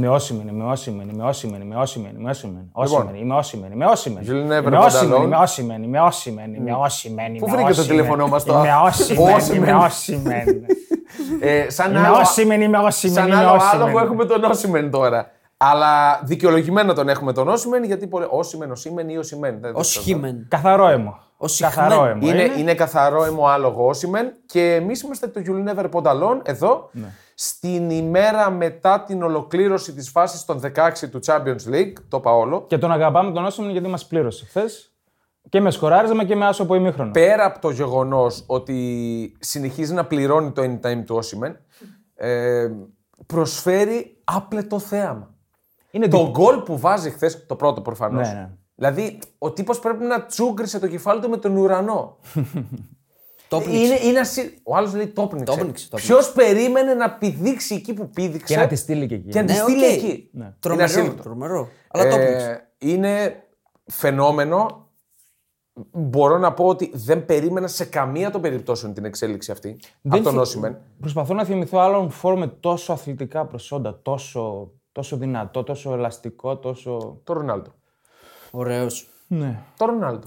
Είμαι Όσιμεν, είμαι Όσιμεν, είμαι Όσιμεν, είμαι Όσιμεν, είμαι Όσιμεν. Όσιμεν, είμαι Όσιμεν, είμαι Όσιμεν. Julian Είμαι Everett Όσιμεν, Pantaleon. είμαι Όσιμεν, είμαι Όσιμεν, είμαι Όσιμεν. Πού είμαι βρήκε το Όσιμεν. τηλέφωνό μας τώρα; Είμαι Όσιμεν, Όσιμεν. είμαι Όσιμεν. Ε, σαν Είμαι άλλο, Όσιμεν, είμαι Όσιμεν, σαν είμαι άλλο άλογο Όσιμεν. έχουμε τον Όσιμεν τώρα. Αλλά δικαιολογημένα τον έχουμε τον Όσιμεν γιατί πολλοί. Όσιμεν, Όσιμεν ή Όσιμεν. δεν- Ο δεν ξέρω. Σχήμεν. Καθαρό αίμο. Ο Καθαρό Σιχμέν. αίμο. Είναι, είναι καθαρό αίμο άλογο Όσιμεν και εμείς είμαστε το Julian Ever Πονταλόν εδώ Ναι. Στην ημέρα μετά την ολοκλήρωση της φάσης των 16 του Champions League. Το είπα όλο. Και τον αγαπάμε τον Όσιμεν γιατί μας πλήρωσε χθες. Και με σκοράρισμα και με άσο από ημίχρονο. Πέρα από το γεγονός ότι συνεχίζει να πληρώνει το anytime του Όσιμεν, ε, προσφέρει άπλετο θέαμα. Είναι Το γκολ που βάζει χθες, το πρώτο προφανώς. Ναι, ναι. Δηλαδή, ο τύπος πρέπει να τσούγκρισε το κεφάλι του με τον ουρανό. Το είναι, πνίξε. είναι ασύ... Ο άλλος λέει το πνίξε. Το πνίξε, το Ποιος περίμενε να πηδήξει εκεί που πήδηξε Και να τη στείλει και εκεί. και να τη Ναι, στείλει οκ. εκεί. Είναι Τρομερό, ασύλληπτο. τρομερό. Αλλά το πνίξε. Ε, είναι φαινόμενο. Μπορώ να πω ότι δεν περίμενα σε καμία των περιπτώσεων την εξέλιξη αυτή από τον θυ- Όσιμεν. Προσπαθώ να θυμηθώ άλλον φορ με τόσο αθλητικά προσόντα, τόσο, τόσο δυνατό, τόσο ελαστικό, τόσο. Το Ρονάλντο. Ωραίος. Ναι. Το Ρονάλντο.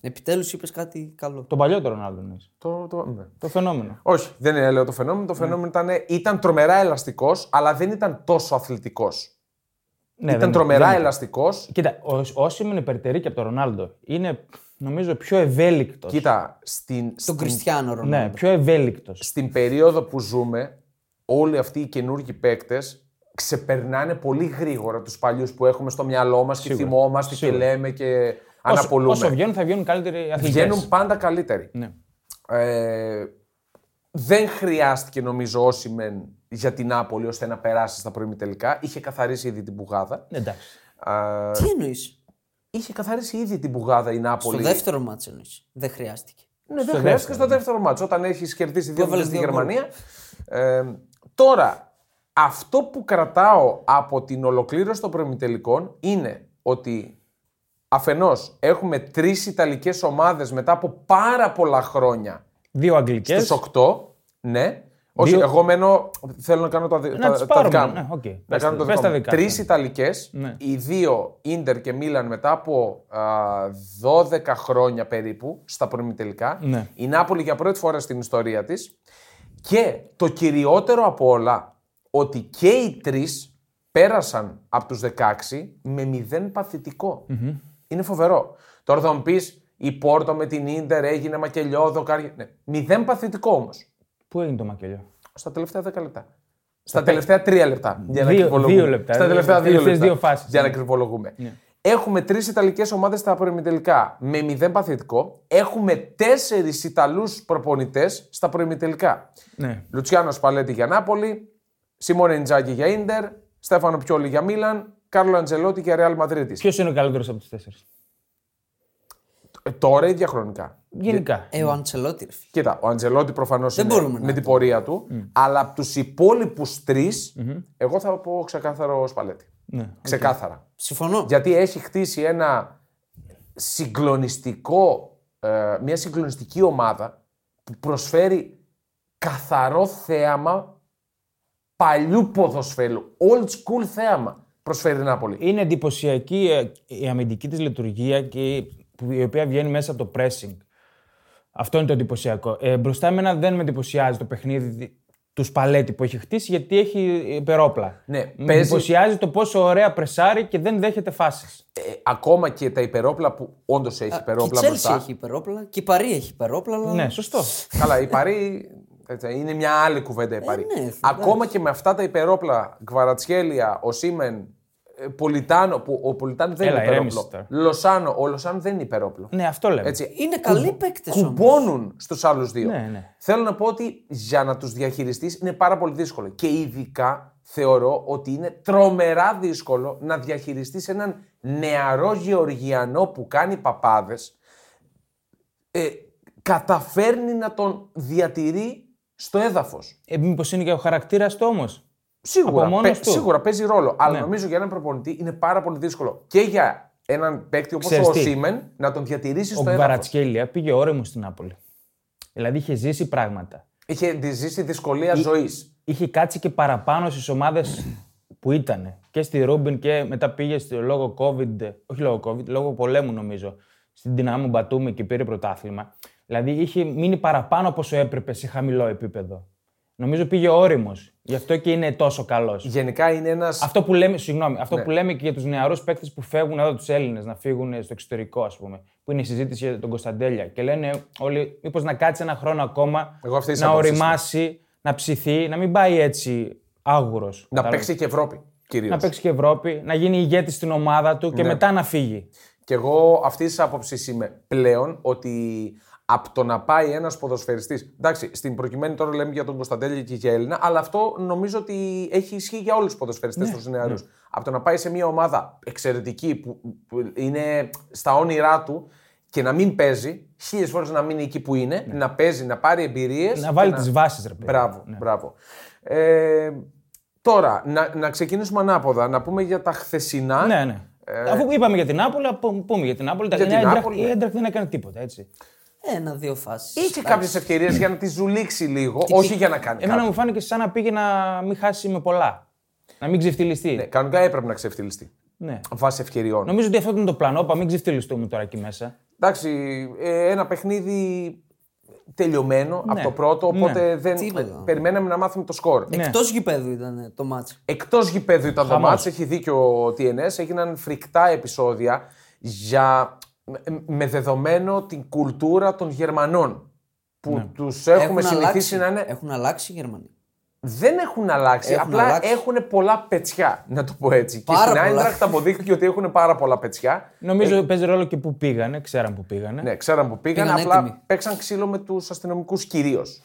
Επιτέλους είπες κάτι καλό. Το παλιό το Ρονάλντο εννοείς. Το, το, ναι. Το φαινόμενο. Όχι, δεν είναι λέω το φαινόμενο. Το φαινόμενο ήταν, ήταν τρομερά ελαστικός, αλλά δεν ήταν τόσο αθλητικός. Ναι, ήταν δεν- τρομερά δεν- ελαστικός. Κοίτα, ο Όσιμεν υπερτερεί και από τον Ρονάλντο. Είναι, νομίζω, πιο ευέλικτος. Κοίτα, στην, Τον στην, Κριστιανό Ρονάλντο. Ναι, πιο ευέλικτος. στην περίοδο που ζούμε, όλοι αυτοί οι καινούργοι παίκτες ξεπερνάνε πολύ γρήγορα τους παλιούς που έχουμε στο μυαλό μας και Σίγουρα. θυμόμαστε Σίγουρα. και λέμε και Όσο, αναπολούμε. όσο βγαίνουν, θα βγαίνουν καλύτεροι αθλητές. Βγαίνουν πάντα καλύτεροι. Ναι. Ε, δεν χρειάστηκε νομίζω Όσιμεν για την Νάπολη ώστε να περάσει στα πρώιμη τελικά. Είχε καθαρίσει ήδη την πουγάδα. Ναι, εντάξει. Α, Τι εννοείς; είχε καθαρίσει ήδη την πουγάδα η Νάπολη. Στο δεύτερο μάτσο εννοείς. Δεν χρειάστηκε. Ναι, δεν Στο χρειάστηκε δεύτερο, στο δεύτερο μάτσο. Όταν έχεις κερδίσει δύο έβαλες φορέ στη δύο γκολ. Γερμανία. Ε, τώρα, αυτό που κρατάω από την ολοκλήρωση των προημιτελικών είναι ότι αφενός έχουμε τρεις Ιταλικές ομάδες μετά από πάρα πολλά χρόνια Δύο αγγλικές. στους 8. Ναι. Όχι, Δύο- εγώ μένω. Θέλω να κάνω τα, δι- Να τα, τις τα πάρουμε, δικά μου. ναι, οκ. Να Πες κάνω τα- τα πες δικά τα μου. δικά Τρεις σου. Ιταλικές, Ναι. οι δύο Ίντερ και Μίλαν μετά από α, 12 χρόνια περίπου στα προημιτελικά. Ναι. Η Νάπολη για πρώτη φορά στην ιστορία της. Και το κυριότερο από όλα, ότι και οι τρεις πέρασαν από τους 16 με μηδέν παθητικό. Είναι φοβερό. Τώρα θα μου πεις, η Πόρτο με την Ίντερ έγινε μακελιό, δοκάρι. Ναι. Μηδέν παθητικό όμως. Πού έγινε το μακελιό; Στα τελευταία 10 λεπτά. Στα τελευταία 3 λεπτά. Για να Δύο- κρυβολογούμε. δύο λεπτά. Στα Δύο- τελευταία 2 τελευταίες λεπτά. δύο φάσεις. Για να Ναι. κρυβολογούμε. Έχουμε τρεις Ιταλικές ομάδες στα προημιτελικά με μηδέν παθητικό. Έχουμε τέσσερις Ιταλούς προπονητές στα προημιτελικά. Ναι. Λουτσιάνος Σπαλέτη για Νάπολη, Σιμώνε Ιντζάκη για Ίντερ, Στέφανο Πιόλη για Μίλαν, Κάρλο Αντζελότη για Ρεάλ Μαδρίτη. Ποιος είναι ο καλύτερος από τους τέσσερις; Τώρα ή διαχρονικά; Γενικά. Ε, ο Αντσελότη, ρε φίλε. Κοίτα, ο Αντζελότη προφανώς είναι μπορούμε να με την πορεία του, αλλά από τους υπόλοιπους εγώ θα πω ξεκάθαρο Σπαλέτη. Ναι. Ξεκάθαρα. Συμφωνώ. Γιατί έχει χτίσει ένα συγκλονιστικό, ε, μια συγκλονιστική ομάδα που προσφέρει καθαρό θέαμα παλιού ποδοσφαίρου. Old school θέαμα προσφέρει η Νάπολη. Είναι εντυπωσιακή ε, η αμυντική της λειτουργία και η- που- η οποία βγαίνει μέσα από το pressing. Αυτό είναι το εντυπωσιακό. Ε, μπροστά εμένα δεν με εντυπωσιάζει το παιχνίδι του Σπαλέτη που έχει χτίσει γιατί έχει υπερόπλα. Ναι, με παίζει- εντυπωσιάζει το πόσο ωραία πρεσάρει και δεν δέχεται φάσεις. Ε, ακόμα και τα υπερόπλα που όντως έχει Και η υπερόπλα Τσέλσι μπροστά. έχει υπερόπλα και η Παρή έχει υπερόπλα. Αλλά... Ναι, σωστό. Καλά, η Παρή έτσι, είναι μια άλλη κουβέντα η Παρή. ναι, εντάξει. Ακόμα και με αυτά τα υπερόπλα, Γκβαρατσχέλια, ο Σίμεν, ε, Πολιτάνο, που ο Πολιτάνος δεν Έλα, είναι υπερόπλο. ηρέμησε τώρα. Λοσάνο, ο Λοσάνο δεν είναι υπερόπλο. ναι, αυτό λέμε. Έτσι, Είναι καλοί παίκτες όμως. κουμπώνουν στους άλλους δύο. Ναι, ναι. Θέλω να πω ότι για να τους διαχειριστείς είναι πάρα πολύ δύσκολο. Και ειδικά θεωρώ ότι είναι τρομερά δύσκολο να διαχειριστείς έναν νεαρό Γεωργιανό που κάνει παπάδες. Ε, καταφέρνει να τον διατηρεί στο έδαφος. Ε, Μήπως είναι και ο χαρακτήρας του όμως; Σίγουρα, Από μόνος παί- του; σίγουρα παίζει ρόλο. Αλλά Ναι. νομίζω για έναν προπονητή είναι πάρα πολύ δύσκολο και για έναν παίκτη όπως Ξέρεις ο τι; Σίμεν να τον διατηρήσεις Ο στο έδαφος. Γκβαρατσχέλια πήγε όρεμος στην Νάπολη. Δηλαδή είχε ζήσει πράγματα. Είχε ζήσει δυσκολία ζωής. Είχε κάτσει και παραπάνω στις ομάδες που ήταν και στη Ρούμπιν και μετά πήγε στο λόγω COVID, όχι λόγω COVID, λόγω πολέμου νομίζω, στην Δυνάμου Μπατούμη και πήρε πρωτάθλημα. Δηλαδή είχε μείνει παραπάνω από όσο έπρεπε σε χαμηλό επίπεδο. Νομίζω πήγε όριμος. Γι' αυτό και είναι τόσο καλός. Γενικά είναι ένα. Αυτό που λέμε, συγγνώμη, αυτό Ναι. που λέμε και για τους νεαρούς παίκτες που φεύγουν εδώ, τους Έλληνες, να φύγουν στο εξωτερικό, ας πούμε. Που είναι η συζήτηση για τον Κωνσταντέλια. Και λένε όλοι, μήπως να κάτσει ένα χρόνο ακόμα, Εγώ αυτής της να άποψης οριμάσει, να ψηθεί, να μην πάει έτσι άγουρος. Να παίξει και Ευρώπη κυρίως. Να παίξει και Ευρώπη, να γίνει ηγέτης στην ομάδα του Ναι. και μετά να φύγει. Και εγώ αυτής της άποψης είμαι πλέον ότι από το να πάει ένας ποδοσφαιριστής. Εντάξει, στην προκειμένη τώρα λέμε για τον Κωνσταντέλη και για Έλληνα, αλλά αυτό νομίζω ότι έχει ισχύ για όλους τους ποδοσφαιριστές Ναι, του νεαρούς. Από το να πάει σε μια ομάδα εξαιρετική που, που είναι στα όνειρά του και να μην παίζει, χίλιες φορές να μείνει εκεί που είναι, να παίζει, να πάρει εμπειρίες. Ναι. Να βάλει τις βάσεις, ρε παιδί. Μπράβο, μπράβο. Ε, τώρα, να, να ξεκινήσουμε ανάποδα, να πούμε για τα χθεσινά. Ναι, ναι. Αφού είπαμε για την Νάπολη, α πούμε- πούμε για την Νάπολη. Για η την Έντραχτ- Νάπολη, η ναι. Έντραχτ δεν έκανε τίποτα, έτσι. Ένα-δύο φάσεις. Είχε κάποιες ευκαιρίες για να τη ζουλήξει λίγο, όχι για να κάνει Εμένα κάτι. μου φάνηκε σαν να πήγε να μην χάσει με πολλά. Να μην ξεφτυλιστεί. Ναι, κανονικά έπρεπε να ξεφτυλιστεί. Ναι. Βάσει ευκαιριών. Νομίζω ότι αυτό ήταν το πλανό. Είπα, μην ξεφτυλιστούμε τώρα εκεί μέσα. Εντάξει, ε, ένα παιχνίδι τελειωμένο από το πρώτο, οπότε δεν. Τίποτα. Περιμέναμε να μάθουμε το σκορ. Ναι. Εκτός γηπέδου ήταν το μάτσο. Εκτός γηπέδου ήταν το Χαμός. μάτς, έχει δίκιο ο TNS, έγιναν φρικτά επεισόδια για, με- με δεδομένο την κουλτούρα των Γερμανών. Που Ναι. τους έχουμε συνηθίσει αλλάξει, να είναι. Έχουν αλλάξει οι Γερμανοί. Δεν έχουν αλλάξει, Έχουν απλά αλλάξει. έχουν πολλά πετσιά, να το πω έτσι. Πάρα και στην πολλά. Άιντραχτ αποδείχθηκε ότι έχουν πάρα πολλά πετσιά. Νομίζω παίζει ρόλο και πού πήγανε, ξέραν πού πήγανε. Ναι, ξέραν που πήγαν, Πήγαν απλα έτοιμοι. παίξαν ξύλο με τους αστυνομικούς κυρίως.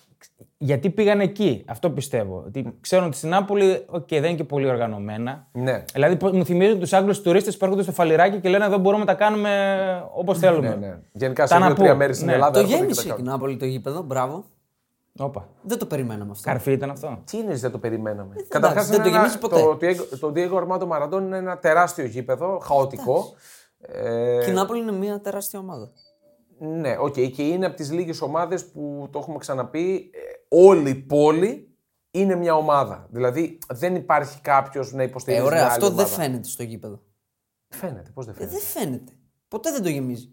Γιατί πήγαν εκεί, αυτό πιστεύω. Ότι ξέρουν ότι στην Νάπολη, οκ, δεν είναι και πολύ οργανωμένα. Ναι. Δηλαδή που- μου θυμίζουν τους Άγγλους τουρίστες που έρχονται στο Φαληράκι και λένε εδώ μπορούμε να τα κάνουμε όπως θέλουμε. Ναι, ναι. Γενικά Τα σε να δύο-τρία πω. μέρη στην Ναι. Ελλάδα. Το έρχονται και γέμισε τα η κάνουν. Νάπολη το γήπεδο. Μπράβο. Όπα. Δεν το περιμέναμε αυτό. Καρφί ήταν αυτό. Τι είναι, δεν το περιμέναμε. εντάξει, Καταρχάς, δεν το γεμίζει ποτέ. Το, Diego- το Diego Armando Maradona είναι ένα τεράστιο γήπεδο, χαοτικό. Ε, Και η Νάπολη είναι μια τεράστια ομάδα. Ναι, οκ, και είναι από τις λίγες ομάδες που το έχουμε ξαναπεί. ε, όλη η πόλη είναι μια ομάδα. Δηλαδή δεν υπάρχει κάποιος να Ε, υποστηρίζει. ωραία, μια άλλη αυτό δεν ομάδα. φαίνεται στο γήπεδο. Φαίνεται, πώς δεν Ε, φαίνεται; δεν φαίνεται. Ποτέ δεν το γεμίζει.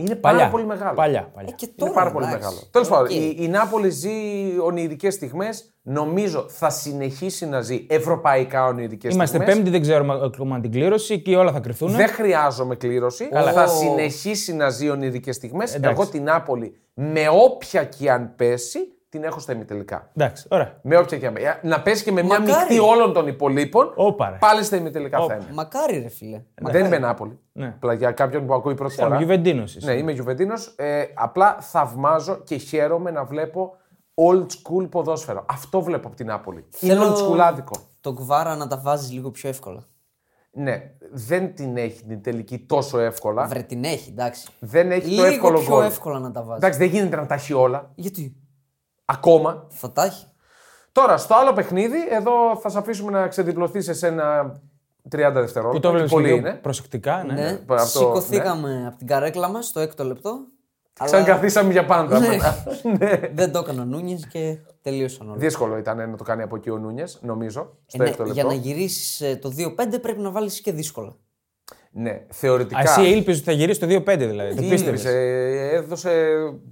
Είναι πάρα Παλιά. πολύ μεγάλο. Παλιά, παλιά. Ε, και Είναι τώρα, πάρα πολύ εντάξει. μεγάλο. Τέλος πάντων, Οκ. η, η Νάπολη ζει ονειρικές στιγμές. Νομίζω θα συνεχίσει να ζει ευρωπαϊκά ονειρικές στιγμές. Είμαστε πέμπτη, δεν ξέρουμε ακόμα την κλήρωση και όλα θα κρυθούν. Δεν χρειάζομαι κλήρωση. Καλά. Θα Ω. συνεχίσει να ζει ονειρικές στιγμές. Εντάξει. Εγώ την Νάπολη, με όποια και αν πέσει, την έχω στα ημιτελικά. Εντάξει, ωραία. Με όποια και αν πέσει. Να πέσει και με μια Μακάρι. μεικτή όλων των υπολείπων. Όπα, ρε. Πάλι στα ημιτελικά θα είμαι. Μακάρι, ρε φίλε. Δεν είμαι Νάπολη. Ναι. Απλά για κάποιον που ακούει πρώτη Είμαι φορά. Γιουβεντίνος. Ναι, είμαι Γιουβεντίνος. Ε, απλά θαυμάζω και χαίρομαι να βλέπω old school ποδόσφαιρο. Αυτό βλέπω από την Νάπολη. Είναι Θέλω- old schoolάδικο. Το κουβάρα να τα βάζεις λίγο πιο εύκολα. Ναι, δεν την έχει την τελική τόσο εύκολα. Βρε την έχει, εντάξει. Δεν έχει λίγο το εύκολο πιο γκολ. εύκολα να τα βάζεις. Εντάξει, δεν γίνεται να τα έχει όλα. Γιατί; Ακόμα. θα τα έχει. Τώρα, στο άλλο παιχνίδι, εδώ θα σε αφήσουμε να ξεδιπλωθείς σε ένα 30 δευτερόλεπτα. Που το έβλεπες Πολύ λίγο είναι. προσεκτικά. Ναι. Ναι, αυτό, σηκωθήκαμε από την καρέκλα μας στο έκτο λεπτό. αλλά Σαν καθίσαμε για πάντα. Ναι. μετά. ναι. δεν το έκανα ο Νούνιες και τελείωσαν όλα. Δύσκολο ήταν να το κάνει από εκεί ο Νούνιες, νομίζω. Ε, Στο ναι, έκτο για λεπτό. να γυρίσεις το 2-5 πρέπει να βάλεις και δύσκολα. Ναι, θεωρητικά. Α, εσύ ήλπιζες ότι θα γυρίσει το 2-5 δηλαδή. Το Τι πίστευε. ήλπιζε, έδωσε,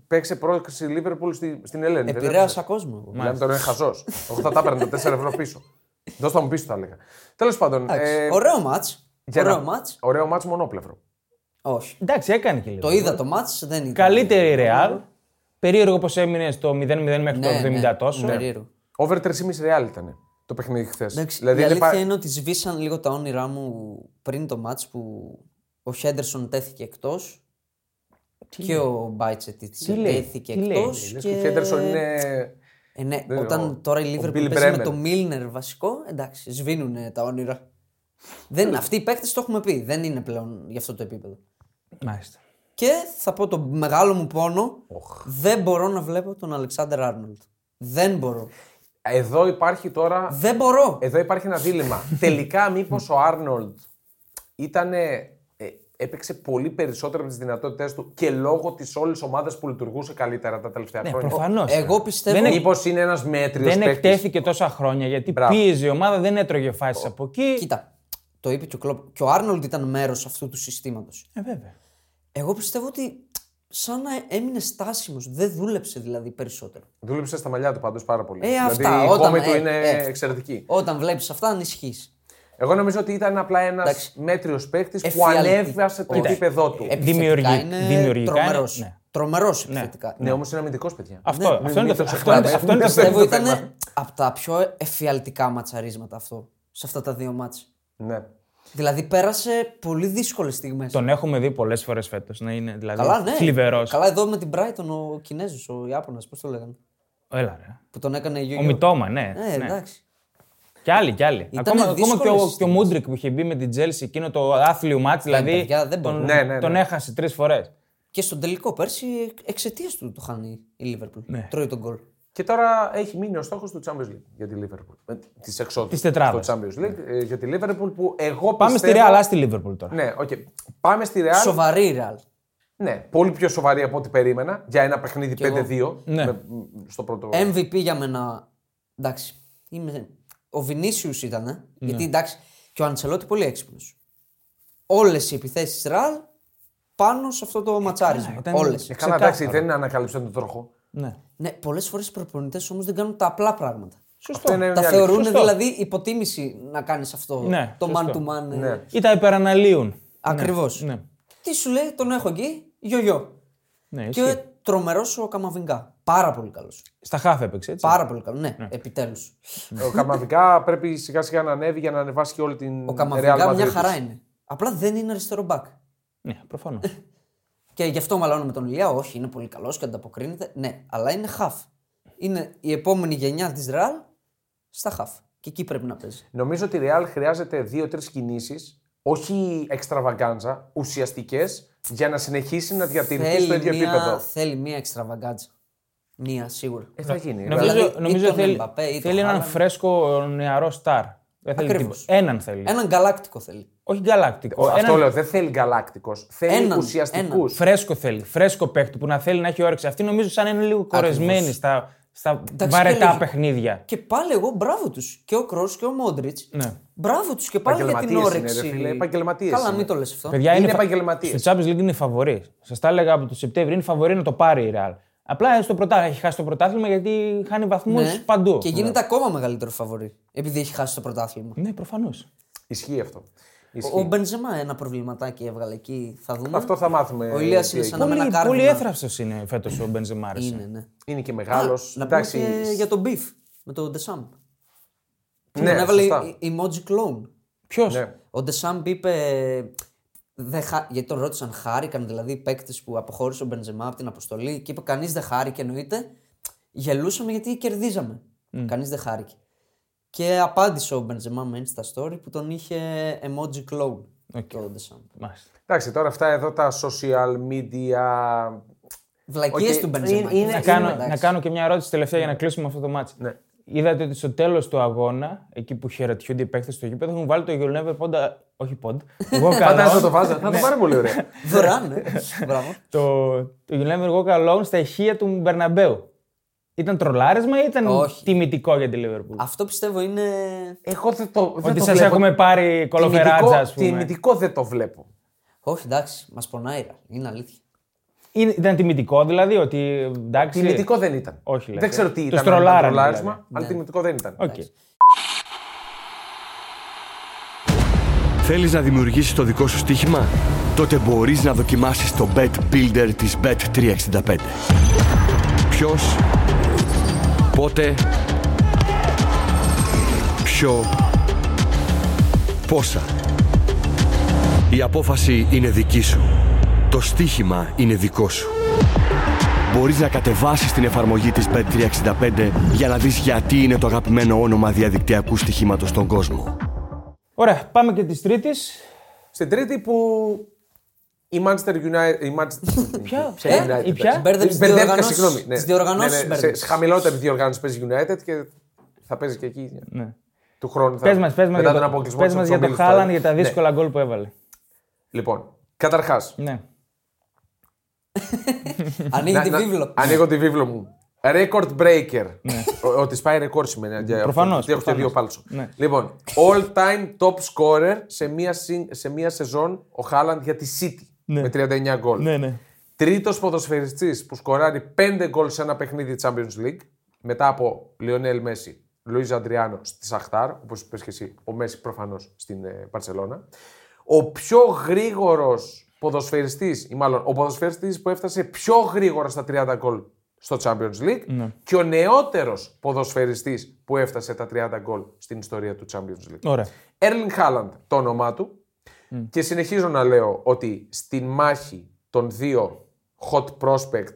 παίξε πρόκληση Λίβερπουλ στη, στην Ελένη. δεν Επηρέασα κόσμο. εγώ. Μιλάμε τώρα είναι χαζός. Εγώ θα τα έπαιρνα τα 4 ευρώ πίσω. Δώσ' μου πίσω, θα έλεγα. Τέλος πάντων. Εντάξει, ε, Ωραίο μάτς. για Ωραίο να- μάτς. Ωραίο μάτς μονόπλευρο. Όχι. Εντάξει, έκανε και λίγο. Το είδα το μάτς, δεν ήταν. Καλύτερη η Ρεάλ. Περίεργο πώ έμεινε στο 0-0 μέχρι Ναι, το 70 ναι, τόσο. περίεργο. Over 3,5 ρεάλ ήταν το παιχνίδι χθες. Εντάξει, Δηλαδή η είναι αλήθεια πα- είναι ότι σβήσαν λίγο τα όνειρά μου πριν το μάτς που ο Χέντερσον τέθηκε εκτός και ο Μπάιτσετ λέει, τέθηκε τι λέει, εκτός. Λες και... και ο Χέντερσον είναι. Ε, ναι, Δεν- όταν ο- τώρα η ο Liverpool Billy παίζει με Bremer. το Μίλνερ βασικό, εντάξει, σβήνουν τα όνειρα. δεν, αυτοί οι παίκτες το έχουμε πει, δεν είναι πλέον για αυτό το επίπεδο. Μάλιστα. Και θα πω το μεγάλο μου πόνο, δεν μπορώ να βλέπω τον Αλεξάνδρ Άρνολτ. Δεν μπορώ. Εδώ υπάρχει τώρα. Δεν μπορώ. Εδώ υπάρχει ένα δίλημα. Τελικά, μήπως ο Άρνολντ ήταν έπαιξε πολύ περισσότερο από τις δυνατότητές του και λόγω της όλης ομάδας που λειτουργούσε καλύτερα τα τελευταία Ναι, χρόνια; προφανώς. Εγώ πιστεύω. Δεν Μήπως είναι ένας μέτριος Δεν εκτέθηκε τόσα χρόνια γιατί Μπράβο. πίεζε η ομάδα, δεν έτρωγε φάσεις από εκεί. Κοίτα, το είπε και ο Κλόπ. Και ο Άρνολντ ήταν μέρος αυτού του συστήματος. Ε, βέβαια. Εγώ πιστεύω ότι σαν να έμεινε στάσιμος. Δεν δούλεψε δηλαδή περισσότερο. Δούλεψε στα μαλλιά του πάντως πάρα πολύ. Ε, δηλαδή αυτά, η όταν- κόμη του ε, είναι ε. εξαιρετική. Όταν βλέπεις αυτά, ανησυχείς. Εγώ νομίζω ότι ήταν απλά ένας Εντάξει. μέτριος παίκτη που Εφιαλτική. ανέβασε το Κοίτα, επίπεδό του. Δημιουργη- είναι δημιουργικά είναι- τρομερός. ναι. Τρομερός επιθετικά. Ναι, όμως είναι αμυντικός, παιδιά. Αυτό, μην- αυτό, είναι μην το, το αυτό, είναι, ξεχνάμε. αυτό είναι το Πιστεύω θέμα. Πιστεύω το ήταν από τα πιο εφιαλτικά ματσαρίσματα αυτό. Σε αυτά τα δύο ματς. Ναι. Δηλαδή πέρασε πολύ δύσκολες στιγμές. Τον έχουμε δει πολλές φορές φέτος να είναι δηλαδή Καλά, ναι. θλιβερός. Καλά, εδώ με την Brighton ο Κινέζος, ο Ιάπωνας, πώς το λέγανε. Έλα, ρε. Που τον έκανε γιο. Ο Μιτόμα, ναι. Ε, ναι. εντάξει. Κι άλλοι, κι άλλοι. Ήταν Ακόμα, ακόμα και, ο, δύσκολες και ο Μούντρικ που είχε μπει με την Τσέλσι εκείνο το άθλιο ματς, δηλαδή παιδιά, δεν τον, μπορούν. Ναι, ναι, ναι. τον έχασε τρεις φορές. Και στον τελικό πέρσι εξαιτίας του το χάνει η Λίβερπουλ. Ναι. Τρώει τον γκολ. Και τώρα έχει μείνει ο στόχος του Champions League για τη Liverpool. Της εξόδου. Της τετράδας. Στο Champions League ε, για τη Liverpool που εγώ Πάμε πιστεύω... στη Real, αλλά στη Λίβερπουλ τώρα. Ναι, οκ. Πάμε στη Real. Σοβαρή Ρεάλ. Ναι, πολύ πιο σοβαρή από ό,τι περίμενα για ένα παιχνίδι 5-2 Ναι. με- στο πρώτο. MVP για μένα. Εντάξει. Είμαι... Ο Βινίσιου ήταν. Ναι. Γιατί εντάξει. Και ο Αντσελότι πολύ έξυπνος. Όλες οι επιθέσεις της ρεάλ πάνω σε αυτό το ματσάρισμα. ήταν- Όλες. Ε, καλά, ξεκάθαρο. εντάξει, δεν ανακαλύψαν τον τροχό. Ναι. Ναι, πολλές φορές οι προπονητές όμως δεν κάνουν τα απλά πράγματα. Αυτό είναι Τα μια θεωρούν αλήθεια. Σωστό. δηλαδή υποτίμηση να κάνεις αυτό. Ναι, το σωστό. man to man. Ναι. Ή τα υπεραναλύουν. Ακριβώς. Ναι. Τι σου λέει, τον έχω εκεί, γιογιό. Ναι, Και ισχύει. τρομερός ο Καμαβιγκά. Πάρα πολύ καλός. Στα χάφ έπαιξε, έτσι. Πάρα πολύ καλός. Ναι, επιτέλους. Ο Καμαβικά πρέπει σιγά σιγά να ανέβει για να ανεβάσει και όλη την Ο Real Καμαβιγκά μια Madrid. χαρά είναι. Απλά δεν είναι αριστερό μπακ. Ναι, προφανώς. Και γι' αυτό μαλώνω με τον Ηλία. Όχι, είναι πολύ καλός και ανταποκρίνεται. Ναι, αλλά είναι χαφ. Είναι η επόμενη γενιά της Ρεάλ στα χαφ. Και εκεί πρέπει να παίζει. Νομίζω ότι η Real χρειάζεται δύο-τρεις κινήσεις, όχι εξτραβαγκάντζα, ουσιαστικές, για να συνεχίσει να διατηρηθεί στο ίδιο μία, επίπεδο. θέλει μία εξτραβαγκάτζα. Μία σίγουρα. Ε, θα γίνει. νομίζω Δηλαδή, νομίζω ή τον θέλει, Εμπαπέ ή τον θέλει έναν Χάλαντ. φρέσκο νεαρό στάρ. Δεν θέλει Ακριβώς. τίποτα. Έναν θέλει. Έναν γκαλάκτικο θέλει. Όχι γκαλακτικό. Αυτό Έναν λέω, δεν θέλει γκαλάκτικο. Θέλει Έναν, ουσιαστικούς. έναν. Φρέσκο θέλει. Φρέσκο παίχτη που να θέλει να έχει όρεξη. Αυτή νομίζω σαν να είναι λίγο κορεσμένη στα, στα Εντάξει, βαρετά και λέγε- παιχνίδια. Και πάλι εγώ μπράβο τους. Και ο Κρός και ο Μόντριτς. Ναι. Μπράβο τους και πάλι για την Επαγγελματίες είναι, όρεξη. ρε φίλε, επαγγελματίες Καλά, είναι. μην το λες αυτό. Παιδιά, Είναι φα- επαγγελματίες. Στο Champions League είναι φαβορή. Σας τα έλεγα από το Σεπτέμβριο. Είναι φαβορή να το πάρει η Real. Απλά στο πρωτάθλημα έχει χάσει το πρωτάθλημα γιατί χάνει βαθμούς Ναι. παντού. Και γίνεται ακόμα μεγαλύτερο φαβορή. Επειδή έχει χάσει το πρωτάθλημα. Ναι, προφανώς. Ισχύει αυτό. Ισχύει. Ο Μπενζεμά ένα προβληματάκι έβγαλε εκεί. Θα δούμε. Αυτό θα μάθουμε. Ο Ηλίας τι είναι έγινε. σαν να με Πολύ, ένα πολύ κάρβουνα. έθραυστο είναι φέτος ο Μπενζεμά. ρε. Είναι, ναι. Είναι και μεγάλος. Να πούμε και για τον Beef με τον Ντεσάμπ. Ναι, τον έβαλε σωστά. η- emoji clone. Ποιος; Ναι. Ο Ντεσάμπ είπε. Δεν χα... Γιατί τον ρώτησαν, χάρηκαν δηλαδή οι παίκτες που αποχώρησε ο Μπενζεμά από την αποστολή και είπε κανείς δεν χάρηκε εννοείται. Γελούσαμε γιατί κερδίζαμε. Mm. Κανείς δεν χάρηκε. Και απάντησε ο Μπενζεμά με Insta Story που τον είχε emoji κλόουν. Οκ. Το Ντεσάμπ. Μάλιστα. Εντάξει, τώρα αυτά εδώ τα social media. Βλακίες Οκ, του Μπενζεμά. είναι- είναι- Να κάνω, εντάξει. να κάνω και μια ερώτηση τελευταία για να κλείσουμε αυτό το ματς. Ναι. Είδατε ότι στο τέλος του αγώνα, εκεί που χαιρετιούνται οι παίκτες στο γήπεδο, έχουν βάλει το You'll Never Pond. Όχι Pond. Εγώ Φαντάζομαι να το καλό. βάζω. Θα το πάρει πολύ ωραία. Δωρεάν, ναι. Μπράβο. το, το You'll Never Walk Alone στα ηχεία του Μπερναμπέου. Ήταν τρολάρισμα ή ήταν Όχι. τιμητικό για τη Liverpool. Αυτό πιστεύω είναι. Εγώ δεν το, δεν Ότι το σας βλέπω. έχουμε πάρει κολοφεράτζα, ας πούμε. Τιμητικό δεν το βλέπω. Όχι, εντάξει, μας πονάει. ρε. Είναι αλήθεια. Είναι- Ήταν τιμητικό δηλαδή, ότι εντάξει. Τιμητικό δεν ήταν. Όχι, λες, δεν ξέρω ε. τι Τους ήταν. αν ήταν τρολάρανε, τρολάρισμα, δηλαδή. αλλά τιμητικό δεν ήταν. Οκ. Θέλεις να δημιουργήσεις το δικό σου στοίχημα; Τότε μπορείς να δοκιμάσεις το Bet Builder της Bet365. Ποιος, πότε, ποιο, πόσα. Η απόφαση είναι δική σου. Το στοίχημα είναι δικό σου. Μπορείς να κατεβάσεις την εφαρμογή της Bet365 για να δεις γιατί είναι το αγαπημένο όνομα διαδικτυακού στοιχήματος στον κόσμο. Ωραία, πάμε και της Τρίτης. Στην τρίτη που η Manchester United. Η Manchester... Ποια; Ποια Ε, United, η ποια; εντάξει. Μπέρδεψες τις Μπερδεύτηκα, διοργανώσεις- συγγνώμη. Ναι. τις διοργανώσεις Ναι, ναι, σε, μπέρδεψες. σε χαμηλότερη διοργάνωση παίζει United και θα παίζει και εκεί. Ναι. Του χρόνου. θα- Πες μας πες μας μετά για τον το, αποκλεισμό πες της μας για το ομίλους θα- Χάλαν για τα Ναι. δύσκολα γκολ που έβαλε. Λοιπόν, Καταρχάς, Ναι. Ανοίγει τη βίβλο. ανοίγω τη βίβλο μου. Record breaker. Ο- Ότι σπάει ρεκόρ σημαίνει. για αυτό, Ναι. Προφανώς, γιατί Έχω και προφανώς. δύο πάλσο. Ναι. Λοιπόν, all time top scorer σε μία, συν- σε μία σεζόν ο Χάλαντ για τη City. Ναι. Με 39 γκολ. Ναι, ναι. Τρίτος ποδοσφαιριστής που σκοράρει 5 γκολ σε ένα παιχνίδι Champions League. Μετά από Λιονέλ Μέση, Λουίζα Αντριάνο στη Σαχτάρ, όπως είπες και εσύ, ο Μέση προφανώς στην ε, Μπαρσελόνα. Ο πιο γρήγορος ποδοσφαιριστής, ή μάλλον ο ποδοσφαιριστής που έφτασε πιο γρήγορα στα 30 γκολ στο Champions League Ναι. και ο νεότερος ποδοσφαιριστής που έφτασε τα 30 γκολ στην ιστορία του Champions League. Ωραία. Erling Haaland το όνομά του και συνεχίζω να λέω ότι στην μάχη των δύο hot prospect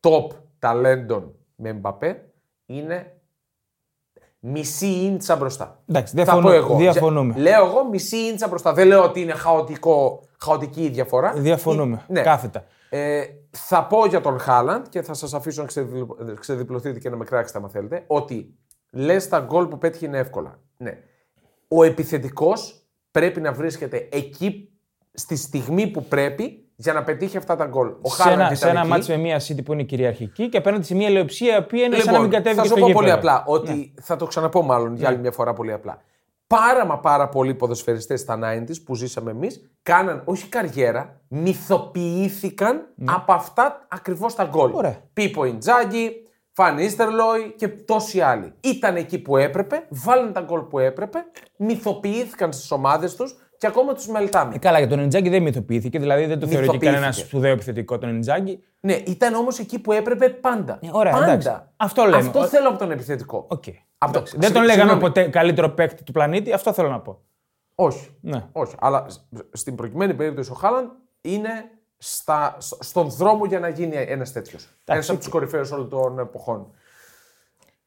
top ταλέντων με Μπαπέ είναι μισή ίντσα μπροστά. Εντάξει, Θα διαφωνώ- πω εγώ. διαφωνούμε. Ζε- Λέω εγώ μισή ίντσα μπροστά. Δεν λέω ότι είναι χαοτικό, χαοτική η διαφορά. Διαφωνούμε. Ναι. Κάθετα. Ε, θα πω για τον Χάλαντ και θα σας αφήσω να ξεδιπλω- ξεδιπλωθείτε και να με κράξετε αν θέλετε. Ότι λες τα γκολ που πέτυχε είναι εύκολα. Ναι. Ο επιθετικός πρέπει να βρίσκεται εκεί στη στιγμή που πρέπει για να πετύχει αυτά τα γκολ. Ο σε Χάλαντ ένα, ήταν σε ένα εκεί. μάτς με μια City που είναι κυριαρχική και απέναντι σε μια ελεοψία η οποία είναι σαν να Λοιπόν, μην κατέβει θα και σου στο πω πολύ γήπεδο. Ναι. απλά ότι θα το ξαναπώ μάλλον για άλλη μια φορά πολύ απλά. Πάρα μα πάρα πολλοί ποδοσφαιριστές στα 90s που ζήσαμε εμείς κάναν όχι καριέρα, μυθοποιήθηκαν από αυτά ακριβώς τα γκολ. Ναι. Ωραία. Πίπο Ιντζάγκη, Φαν Ίστερλοι και τόσοι άλλοι. Ήταν εκεί που έπρεπε, βάλαν τα γκολ που έπρεπε, μυθοποιήθηκαν στις ομάδες τους και ακόμα τους μελετάμε. Ε, καλά, για τον Ιντζάκη δεν μυθοποιήθηκε, δηλαδή δεν το θεωρεί και Μυθοποιήθηκε. κανένας σπουδαίο επιθετικό τον Ιντζάκη. Ναι, ήταν όμως εκεί που έπρεπε πάντα. Ε, ωραία, πάντα. εντάξει. Αυτό λέμε. Αυτό Ο- θέλω από τον επιθετικό. Οκ. Αυτό- Εντάξει, Δεν τον συγγνώμη. λέγαμε ποτέ καλύτερο παίκτη του πλανήτη, αυτό θέλω να πω. Όχι. Ναι. Όχι. Αλλά σ- στην προκειμένη περίπτωση ο Χάλαντ είναι στα, σ- στον δρόμο για να γίνει ένας τέτοιος. Ένας από τους κορυφαίους όλων των εποχών.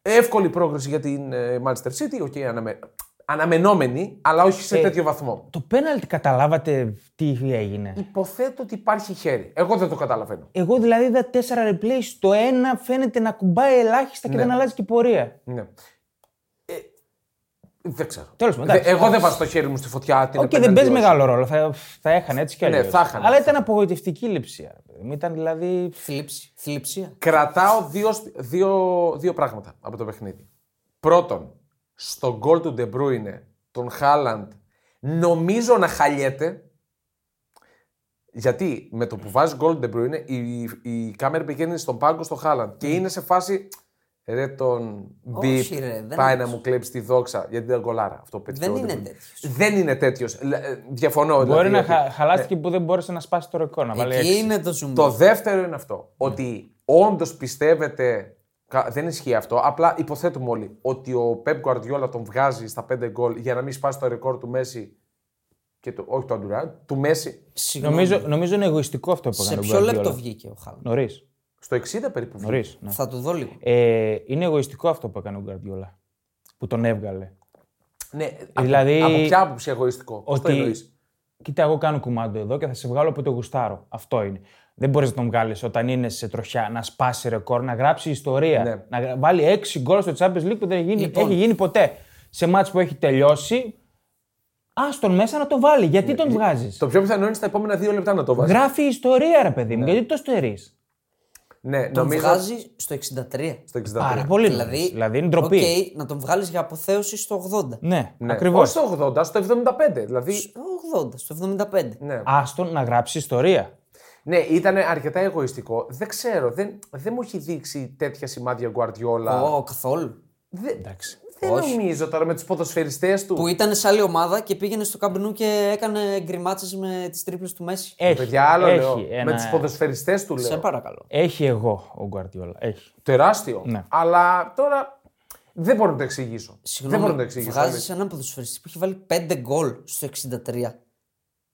Εύκολη πρόκριση για την ε, Manchester City. Okay, αναμε... Αναμενόμενη, αλλά όχι σε Ε, τέτοιο βαθμό. Το πέναλτι καταλάβατε τι έγινε; Υποθέτω ότι υπάρχει χέρι. Εγώ δεν το καταλαβαίνω. Εγώ δηλαδή είδα τέσσερα replay στο ένα φαίνεται να ακουμπάει ελάχιστα και Ναι. δεν αλλάζει και η πορεία. Ναι. Ε, δεν ξέρω. Τέλος πάντων, Δε- εντάξει. εγώ δεν βάζω το χέρι μου στη φωτιά. την Οκ, δεν απέναντι παίζει όχι. μεγάλο ρόλο. Θα, θα έχανε έτσι κι Ναι, αλλιώς. θα έχανε. Αλλά ήταν απογοητευτική η Λειψία. Ήταν δηλαδή. Θλίψη. Θλειψία. Κρατάω δύο, δύο, δύο πράγματα από το παιχνίδι. Πρώτον, στο γκολ του De Bruyne, τον Χάλαντ, νομίζω να χαλιέται. Γιατί με το που βάζει γκολ ο De Bruyne, η, η κάμερα πηγαίνει στον πάγκο στο Χάλαντ και είναι σε φάση. Ρε τον Όχι, Μπιπ, ρε, δεν πάει είναι να μου κλέψει τη δόξα γιατί δεν γκολάρα. Αυτό που πέτυχε Δεν ο είναι De Bruyne. τέτοιος. Δεν είναι τέτοιος. Διαφωνώ. Μπορεί δηλαδή, να ότι- χα, χαλάστηκε που δεν μπόρεσε να σπάσει το ρεκόρ. Να βάλει Εκεί έξι. είναι το zoom. Το δεύτερο είναι αυτό. Ότι όντως πιστεύετε. Κα- Δεν ισχύει αυτό. Απλά υποθέτουμε όλοι ότι ο Πεπ Guardiola τον βγάζει στα 5 γκολ για να μην σπάσει το ρεκόρ του Μέση. Και το, όχι του Αντουρά, του Μέση. Συγγνώμη. Νομίζω, νομίζω είναι εγωιστικό αυτό που Σε έκανε ο ποιο Guardiola. λεπτό βγήκε ο Χάλαντ; Νωρίς. Στο 60 περίπου. βγήκε. Νωρίς, ναι. Θα το δω λίγο. Ε, είναι εγωιστικό αυτό που έκανε ο Guardiola. Που τον έβγαλε. Ναι, Δηλαδή- από, από ποια άποψη εγωιστικό. Πώς το Ότι. Εννοείς; Κοίτα, εγώ κάνω κουμάντο εδώ και θα σε βγάλω από το γουστάρω. Αυτό είναι. Δεν μπορείς να τον βγάλεις όταν είναι σε τροχιά, να σπάσει ρεκόρ, να γράψει ιστορία. Ναι. Να γρα- βάλει 6 γκολ στο Champions League που δεν γίνει, Λοιπόν. έχει γίνει ποτέ. Σε μάτς που έχει τελειώσει, άστον μέσα να το βάλει. Γιατί τον βγάζεις; Ναι, Το πιο πιθανό είναι στα επόμενα δύο λεπτά να το βάζει. Γράφει ιστορία, ρε παιδί μου. Γιατί το στερείς. Ναι, Τον νομίζω. βγάζεις στο 63. Στο 63. Πάρα πολύ. Δηλαδή, νωρίς. δηλαδή είναι ντροπή. οκ, να τον βγάλεις για αποθέωση στο 80. Ναι, Ναι. ακριβώς. Όχι στο 80, στο 75. Δηλαδή. Στο 80, στο 75. Ναι. Άστον να γράψει ιστορία. Ναι, ήταν αρκετά εγωιστικό. Δεν ξέρω, δεν, δεν μου έχει δείξει τέτοια σημάδια Guardiola. Ω, καθόλου. Δεν, Εντάξει. Δεν Όχι. νομίζω τώρα με τους ποδοσφαιριστές του. Που ήταν σε άλλη ομάδα και πήγαινε στο Καμπ Νου και έκανε γκριμάτσες με τις τρίπλες του Μέσι. Έχει, Παιδιά, άλλο έχει λέω. ένα- Με τους ποδοσφαιριστές του λέω. Σε παρακαλώ. Έχει ego ο Γκουαρντιόλα. Έχει. Τεράστιο. Ναι. Αλλά τώρα δεν μπορώ να το εξηγήσω. δεν Συγγνώμη, μπορώ να το εξηγήσω. βγάζεις έναν ποδοσφαιριστή που έχει βάλει 5 γκολ στο 63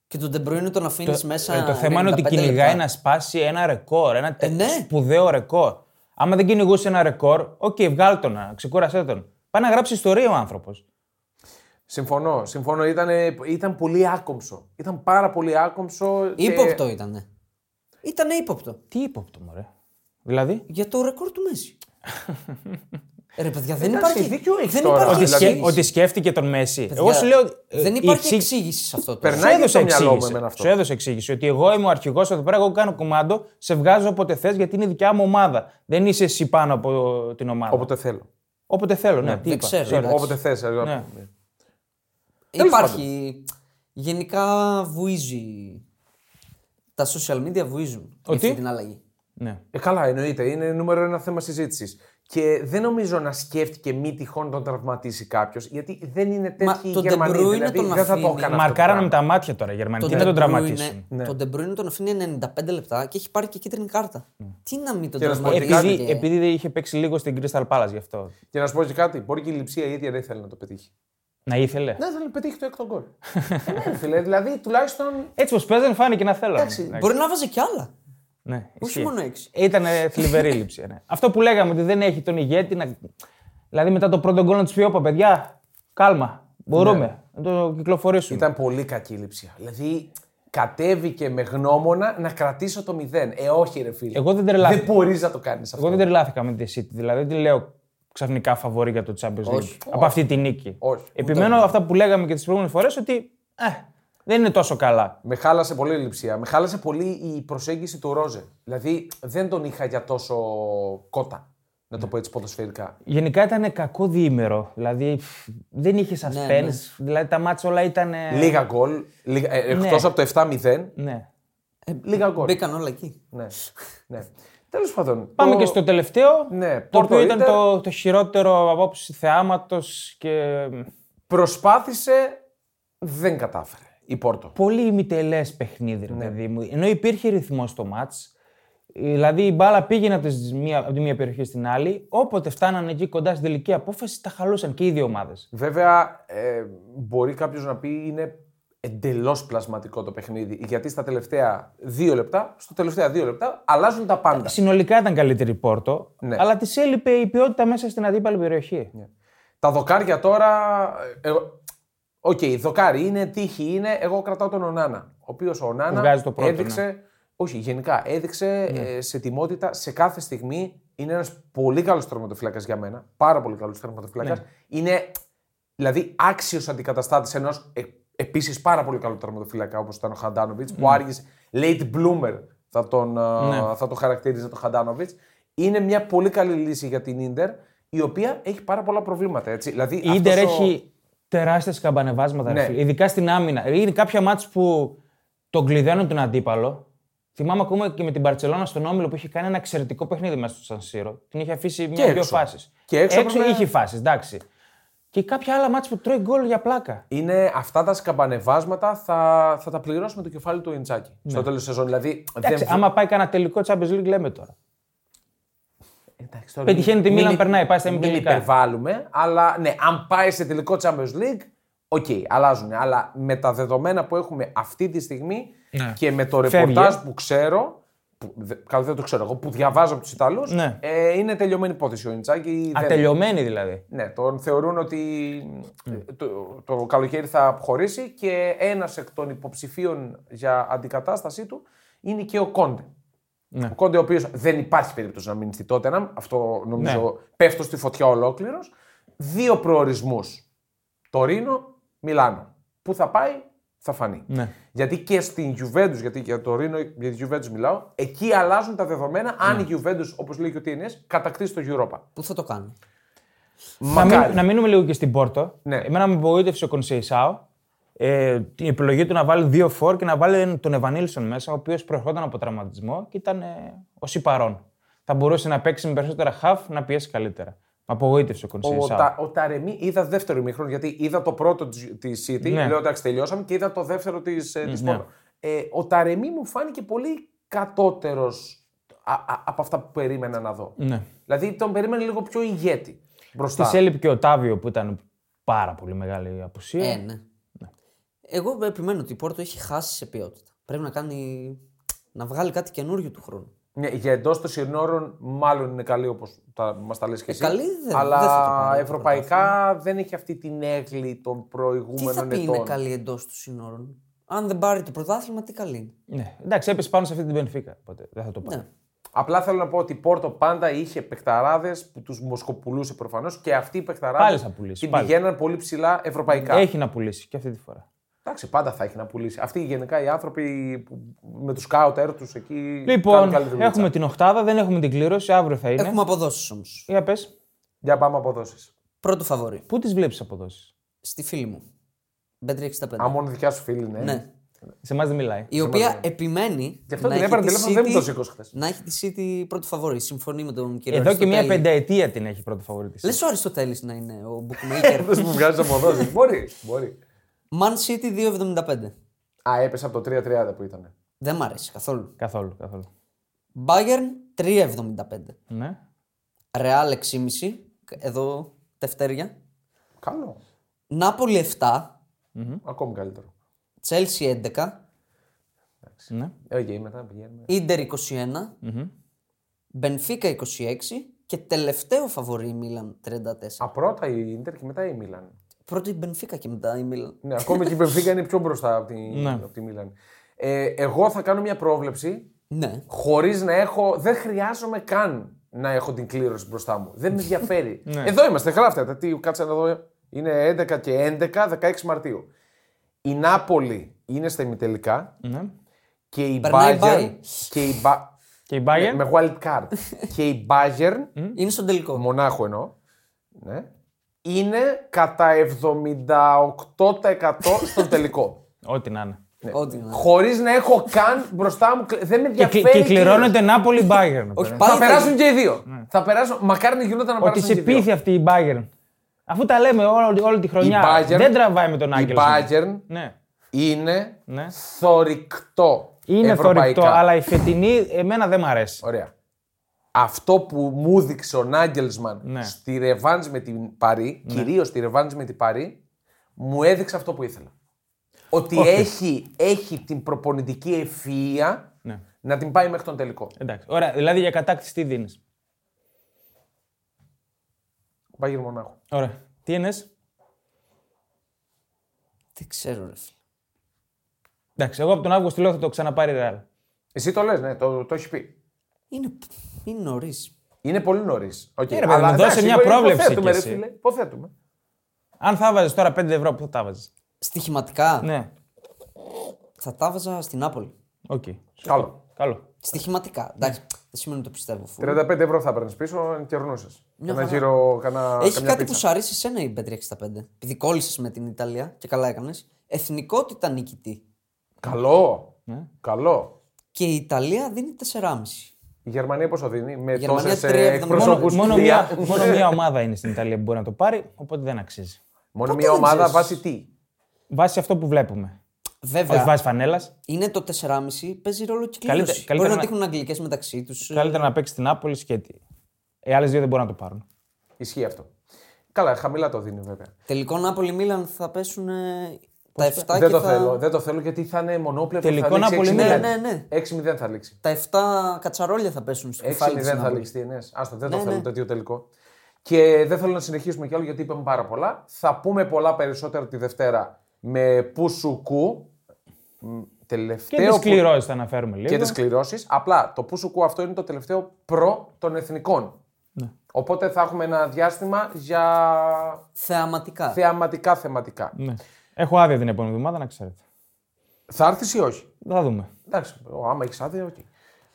και τον Ντεμπρούινε τον αφήνεις Το, μέσα. ε, το θέμα είναι ότι 95 κυνηγάει λεπτά. να σπάσει ένα ρεκόρ. Ένα τε- Ε, ναι. σπουδαίο ρεκόρ. Άμα δεν κυνηγούσε ένα ρεκόρ, οκ, βγάλ τον, να, ξεκούρασέ τον. Πάει να γράψει ιστορία ο άνθρωπος. Συμφωνώ. Συμφωνώ. Ήταν, ήταν πολύ άκομψο. Ήταν πάρα πολύ άκομψο. και- Ήποπτο ήταν. Ήταν ύποπτο. Τι ύποπτο, μωρέ. Δηλαδή; Για το ρεκόρ του Μέση. Ρε παιδιά, δεν Εντάξει, υπάρχει. δίκιο έχεις δεν τώρα. υπάρχει Ότι, δηλαδή- σκέ- εξήγηση. ότι σκέφτηκε τον Μέση. Παιδιά, Εγώ σου λέω. ε, Δεν η υπάρχει εξή- εξήγηση σε αυτό. Περνάει Τώρα. Σου έδωσε και το μυαλό μου εξήγηση. εμένα αυτό. Σου έδωσε εξήγηση. Ότι εγώ είμαι ο αρχηγός εδώ πέρα, εγώ κάνω κομμάντο, σε βγάζω όποτε θες γιατί είναι η δικιά μου ομάδα. Δεν είσαι εσύ πάνω από την ομάδα. Όποτε θέλω. Όποτε θέλω, ναι. τι δεν είπα. ξέρω, Sorry. εντάξει. Όποτε θες. ε, Ναι. Τέλος Υπάρχει. Γενικά βουίζει. Τα social media βουίζουν για Ότι; αυτή την αλλαγή. Ναι. Ε, καλά, εννοείται. Είναι νούμερο ένα θέμα συζήτησης. Και δεν νομίζω να σκέφτηκε μη τυχόν τον τραυματίσει κάποιος, γιατί δεν είναι Μα τέτοιοι οι τον De Γερμανοί. Bruyne Δηλαδή, τον δεν θα το αφήνει. έκανα αυτό. Μαρκάρανε το με τα μάτια τώρα οι Γερμανοί. Τι De να τον Bruyne- τραυματίσουν; Ναι. Τον De Bruyne τον αφήνει 95 λεπτά και έχει πάρει και κίτρινη κάρτα. Τι να μην τον Και να σου πω τραυματίσει. και Επειδή, επειδή δεν είχε παίξει λίγο στην Crystal Palace γι' αυτό. Και να σου πω και κάτι, μπορεί και η λειψία η ίδια δεν ήθελε να το πετύχει. Να ήθελε. Δεν ήθελε να πετύχει το έκτο γκολ. ε, ναι, φίλε, δηλαδή τουλάχιστον. Έτσι πω παίζανε, φάνηκε να θέλω. Εντάξει, Μπορεί να βάζει κι άλλα. Ναι, Όχι ισχύει. μόνο έξι. Ήταν θλιβερή λήψη. Ναι. Αυτό που λέγαμε ότι δεν έχει τον ηγέτη να. Δηλαδή μετά το πρώτο γκολ να τους πει: Όπα, παιδιά, κάλμα. Μπορούμε να το κυκλοφορήσουμε. Ήταν πολύ κακή η λειψία. Δηλαδή κατέβηκε με γνώμονα να κρατήσω το 0. Ε, όχι, ρε φίλε. Εγώ δεν τρελάθηκα. Δεν μπορείς να το κάνεις αυτό. Εγώ δεν τρελάθηκα με τη City. Δηλαδή δεν τη λέω ξαφνικά φαβορή για το Champions League. Όχι. Από αυτή τη νίκη. Όχι. Επιμένω αυτά που λέγαμε και τις προηγούμενες φορές ότι ε, δεν είναι τόσο καλά. Με χάλασε πολύ η λειψία. Με χάλασε πολύ η προσέγγιση του Ρόζε. Δηλαδή δεν τον είχα για τόσο κότα. Να το πω έτσι ποδοσφαιρικά. Γενικά ήταν κακό διήμερο. Δηλαδή φ, δεν είχε suspense. ναι. Δηλαδή τα μάτια όλα ήταν. Λίγα γκολ. Λίγα, ε, εκτός από το 7-0. Ναι. Λίγα γκολ. Μπήκαν όλα εκεί. Ναι. ναι. Τέλος πάντων. Πάμε το- και στο τελευταίο. Ναι, το Porto οποίο ήταν Inter. το, το χειρότερο απόψη θεάματος και Προσπάθησε, δεν κατάφερε η Πόρτο. πολύ ημιτελές παιχνίδι, Ναι. ρε παιδί μου. Ενώ υπήρχε ρυθμός στο μάτς. Δηλαδή η μπάλα πήγαινε από, τις μία, από τη μία περιοχή στην άλλη. Όποτε φτάνανε εκεί κοντά στην τελική απόφαση, τα χαλούσαν και οι δύο ομάδες. Βέβαια, ε, μπορεί κάποιος να πει είναι εντελώς πλασματικό το παιχνίδι. Γιατί στα τελευταία δύο λεπτά, στο τελευταία δύο λεπτά, αλλάζουν τα πάντα. Συνολικά ήταν καλύτερη η Πόρτο, Ναι. αλλά της έλειπε η ποιότητα μέσα στην αντίπαλη περιοχή. Τα δοκάρια τώρα. Ε, εγώ- Οκ, δοκάρι είναι, τύχη είναι. Εγώ κρατάω τον Ονάνα. Ο οποίος ο Ονάνα Βγάζει το πρώτο, έδειξε. Όχι, γενικά έδειξε ε, ετοιμότητα σε κάθε στιγμή. Είναι ένας πολύ καλός τερματοφύλακας για μένα. Πάρα πολύ καλός τερματοφύλακας. Είναι δηλαδή άξιος αντικαταστάτης ενός ε, επίσης πάρα πολύ καλό τερματοφύλακα όπως ήταν ο Χαντάνοβιτς που άργησε. Late bloomer θα τον, α, θα το χαρακτήριζε το Χαντάνοβιτς. Είναι μια πολύ καλή λύση για την ντερ η οποία έχει πάρα πολλά προβλήματα. Έτσι. Δηλαδή, Η Ιντερ αυτός ο- έχει τεράστια καμπανεβάσματα, ρε Ναι. φίλε. ειδικά στην άμυνα. Είναι κάποια μάτς που τον κλειδώνουν τον αντίπαλο. Θυμάμαι ακόμα και με την Παρσελόνα στον Όμιλο που είχε κάνει ένα εξαιρετικό παιχνίδι μέσα στο Σανσίρο. Την είχε αφήσει μια-δύο έξω. φάσεις. Και έξω έπρεπε- είχε φάσεις, εντάξει. Και κάποια άλλα ματς που τρώει γκολ για πλάκα. είναι αυτά τα σκαμπανεβάσματα θα, θα τα πληρώσουμε το κεφάλι του Ιντζάγκι στο τέλος της σεζόν. Δηλαδή, Εντάξει, δεν... άμα πάει κανένα τελικό Champions League, λέμε τώρα. Εντάξει, τώρα Πετυχαίνει τη μην- Μίλαν, μην- περνάει, πάει στα Μην ημιτελικά. υπερβάλλουμε, αλλά ναι, αν πάει σε τελικό Champions League, ok, αλλάζουν. Αλλά με τα δεδομένα που έχουμε αυτή τη στιγμή Ναι. και με το Φεύγει, ρεπορτάζ ε. που ξέρω, που, δε- καλά δεν το ξέρω εγώ, που διαβάζω από τους Ιταλούς, Ναι. ε, είναι τελειωμένη υπόθεση ο Ιντζάγκι. δεν- Τελειωμένη δηλαδή. Ναι, τον θεωρούν ότι το, το καλοκαίρι θα αποχωρήσει και ένας εκ των υποψηφίων για αντικατάστασή του είναι και ο Κόντε. Ναι. Ο Κόντε, ο οποίος δεν υπάρχει περίπτωση να μείνει στη Τότεναμ, αυτό νομίζω Ναι. πέφτω στη φωτιά ολόκληρος. Δύο προορισμούς. Τωρίνο, Μιλάνο. Πού θα πάει, θα φανεί. Ναι. Γιατί και στην Juventus, γιατί για το Ρήνο, για τη Juventus μιλάω, εκεί αλλάζουν τα δεδομένα αν Ναι. η Juventus, όπως λέει και ο TNS, κατακτήσει το Europa. Πού θα το κάνει; Να, Μακάρι. μείν- να μείνουμε λίγο και στην Πόρτο. Ναι. Εμένα με απογοήτευσε ο Κονσέισάο. Ε, την επιλογή του να βάλει δύο φόρ και να βάλει τον Ευανίλσον μέσα, ο οποίος προερχόταν από τραυματισμό και ήταν ε, ως παρόν. Θα μπορούσε να παίξει με περισσότερα χαφ, να πιέσει καλύτερα. Με απογοήτευσε ο Ο, Κονσέισάο. τα, ο Ταρεμί είδα δεύτερο ημίχρονο γιατί είδα το πρώτο της City. Ναι. Λέω εντάξει, τελειώσαμε και είδα το δεύτερο της της ναι. Porto. Ε, ο Ταρεμί μου φάνηκε πολύ κατώτερος από αυτά που περίμενα να δω. Ναι. Δηλαδή τον περίμενε λίγο πιο ηγέτη μπροστά. Της έλειπε και ο Τάβιο που ήταν πάρα πολύ μεγάλη απουσία. Ε, ναι. Εγώ επιμένω ότι η Πόρτο έχει χάσει σε ποιότητα. Πρέπει να κάνει. να βγάλει κάτι καινούριο του χρόνου. Ναι, για εντός των συνόρων, μάλλον είναι καλή όπως μας τα λες και εσύ. καλή δεν- αλλά δεν θα το πάρει το ευρωπαϊκά δεν έχει αυτή την έγκλη των Τι προηγούμενων θα πει ετών. είναι καλή εντός του σύνορων. Αν δεν πάρει το πρωτάθλημα, τι καλή είναι; Ναι. Εντάξει, έπεσε πάνω σε αυτή την Πενφύκα. Οπότε δεν θα το πάρει. Ναι. Απλά θέλω να πω ότι η Πόρτο πάντα είχε παικταράδε που τους μοσκοπουλούσε προφανώς και αυτοί οι παικταράδε Πάλι θα πουλήσει, την πάλι. πηγαίναν πολύ ψηλά ευρωπαϊκά. Έχει να πουλήσει και αυτή τη φορά. Εντάξει, πάντα θα έχει να πουλήσει. Αυτοί γενικά οι άνθρωποι που με τους σκάουτέρ τους εκεί. κάνουν Λοιπόν, καλή δουλειά. έχουμε την οχτάδα, δεν έχουμε την κλήρωση, αύριο θα είναι. Έχουμε αποδόσεις όμως. Για πες, Για πάμε αποδόσεις. Πρώτο φαβορή. πού τις βλέπεις αποδόσεις; Στη φίλη μου. Bet365. Α, μόνο δικιά σου φίλη είναι. Ναι. Σε εμάς δεν μιλάει. Η οποία επιμένει. Γι' αυτό να την έχει έπαιρνε τη τηλέφωνο, δεν μου City- το σήκωσε χθες. Να έχει τη City πρώτο φαβορή. Συμφωνεί με τον κύριο Εδώ και μια Αριστοτέλη. πενταετία την έχει πρώτη φαβορή της. Λες ο Αριστοτέλης να είναι ο bookmaker. Δεν μου βγάζεις αποδόσεις. μπορεί, μπορεί. Man City 2,75. Α, έπεσε από το 3.30 που ήταν. Δεν μ' αρέσει καθόλου. Καθόλου, καθόλου. Bayern 3,75. Ναι. Real 6,5. Εδώ τευτέρια. Καλό. Νάπολη 7. Ακόμη καλύτερο. Chelsea 11. ναι. Οκ, μετά πηγαίνουμε. Ίντερ 21. Μπενφίκα 26. Και τελευταίο φαβορή η Μίλαν 34. Α, πρώτα η Ίντερ και μετά η Μίλαν. Πρώτη η Μπενφίκα και μετά η Μίλαν. Ναι, ακόμη και η Μπενφίκα είναι πιο μπροστά από τη, Ναι. από τη Μίλαν. Ε, εγώ θα κάνω μια πρόβλεψη Ναι. χωρίς να έχω. Δεν χρειάζομαι καν να έχω την κλήρωση μπροστά μου. Δεν με ενδιαφέρει. Ναι. Εδώ είμαστε, γράφτε. Τι, κάτσε να δω. Είναι 11 και 11, 16 Μαρτίου. Η Νάπολη είναι στα ημιτελικά ναι. και η Περνάει Bayern. bye. Και η Ba- Και η Bayern; με wild card. και η Bayern, Είναι στον τελικό. μονάχο εννοώ, ναι, είναι κατά 78% στον τελικό. Ό,τι να είναι. Ό,τι να είναι. Χωρίς να έχω καν μπροστά μου. κλ- Δεν με Και, ενδιαφέρει. κλη- και η κληρώνεται Νάπολη Bayern. Όχι, τώρα. πάλι Θα θα- περάσουν και οι δύο. Θα περάσουν. Μακάρι να γινόταν να Ότι περάσουν σε και οι δύο. πείθει αυτή η Bayern. Αφού τα λέμε όλη, όλη τη χρονιά. Bayern- δεν τραβάει με τον Η Άγγελο. Bayern Ναι. είναι Ναι. θορυκτό. Είναι ευρωπαϊκά. θορυκτό, αλλά η φετινή εμένα δεν μ' αρέσει. Ωραία. Αυτό που μου δείξε ο Νάγκελσμαν Ναι. στη Ρεβάνς με την Παρή, κυρίως στη Ρεβάνς με την Παρή, μου έδειξε αυτό που ήθελα. Ότι έχει, έχει την προπονητική ευφυΐα Ναι. να την πάει μέχρι τον τελικό. Εντάξει. Ωραία, δηλαδή για κατάκτηση τι δίνεις; Μπάγερ Μονάχου. Ωραία. Τι είναι. Δεν ξέρω, ρε φίλε. Εντάξει, εγώ από τον Αύγουστο λέω θα το ξαναπάρει Ρεάλ. Εσύ το λες, ναι, το, το έχεις πει. Είναι, είναι νωρίς. Είναι πολύ νωρίς. Okay. Ε, ρε παιδί μου, δώσε μια πρόβλεψη Υποθέτουμε, κι ρε εσύ. φίλε. Υποθέτουμε. Αν θα βάζεις τώρα 5 ευρώ, πού θα τα βάζεις; Στοιχηματικά Ναι. θα τα βάζα στην Νάπολη. Οκ. Καλό. Καλό. Στοιχηματικά. Εντάξει, δεν σημαίνει ότι το πιστεύω. Φου. 35 ευρώ θα παίρνει πίσω και ορνούσε. Μια Ένα χαρά. γύρο, κανένα. Έχει καμιά κάτι πίτσα. που σου αρέσει εσένα η Bet365. Επειδή κόλλησες με την Ιταλία και καλά έκανες. Εθνικότητα νικητή. Καλό. Ναι. Καλό. Και η Ιταλία δίνει 4,5. Η Γερμανία πόσο δίνει, με Γερμανία τόσε 3,70. εκπροσώπους. Μόνο, μόνο, μια, μόνο μια ομάδα είναι στην Ιταλία που μπορεί να το πάρει, οπότε δεν αξίζει. Μόνο Πότε μια δεν ομάδα ξέρεις. βάσει τι; Βάσει αυτό που βλέπουμε. Βέβαια, Όχι βάσει φανέλας. είναι το 4,5 παίζει ρόλο και Καλύτερα- κλήρωση. καλύτερα Μπορεί να να- τύχουν αγγλικές μεταξύ τους. Καλύτερα να παίξει την Νάπολη και οι άλλες δύο δεν μπορούν να το πάρουν. Ισχύει αυτό. Καλά, χαμηλά το δίνει βέβαια. Τελικό Νάπολη Μίλαν θα πέσουν ε, τα 7 δεν και το θα... θέλω. Δεν το θέλω γιατί θα είναι μονόπλευρο. Τελικό θα λήξει Νάπολη 6-0. Μίλαν. Ναι, ναι, ναι. 6-0 θα λήξει. Τα 7 κατσαρόλια θα πέσουν στο 6-0 κεφάλι της θα Νάπολη. λήξει. Τι εννοείς. Άστο, δεν το Ναι, θέλω ναι. τέτοιο τελικό. Και δεν θέλω να συνεχίσουμε κι άλλο γιατί είπαμε πάρα πολλά. Θα πούμε πολλά περισσότερα τη Δευτέρα με Πουσουκού. Μ, Και Τελευταίο. τις που- κληρώσεις θα αναφέρουμε λίγο. και τις κληρώσεις. Απλά το Πουσουκού αυτό είναι το τελευταίο προ των εθνικών. Ναι. Οπότε θα έχουμε ένα διάστημα για Θεαματικά. θεαματικά θεματικά. Ναι. Έχω άδεια την επόμενη εβδομάδα, να ξέρετε. Θα έρθεις ή όχι; Θα δούμε. Εντάξει, ο, άμα έχεις άδεια, οκ.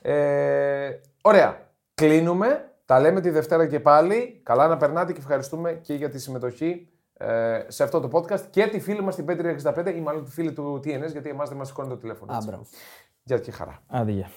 Ε, ωραία. Κλείνουμε. Τα λέμε τη Δευτέρα και πάλι. Καλά να περνάτε και ευχαριστούμε και για τη συμμετοχή ε, σε αυτό το podcast και τη φίλη μας την 565 ή μάλλον τη φίλη του TNS γιατί εμάς δεν μας σηκώνει το τηλέφωνο. Α, έτσι. μπράβο. Γεια και χαρά. Άδεια.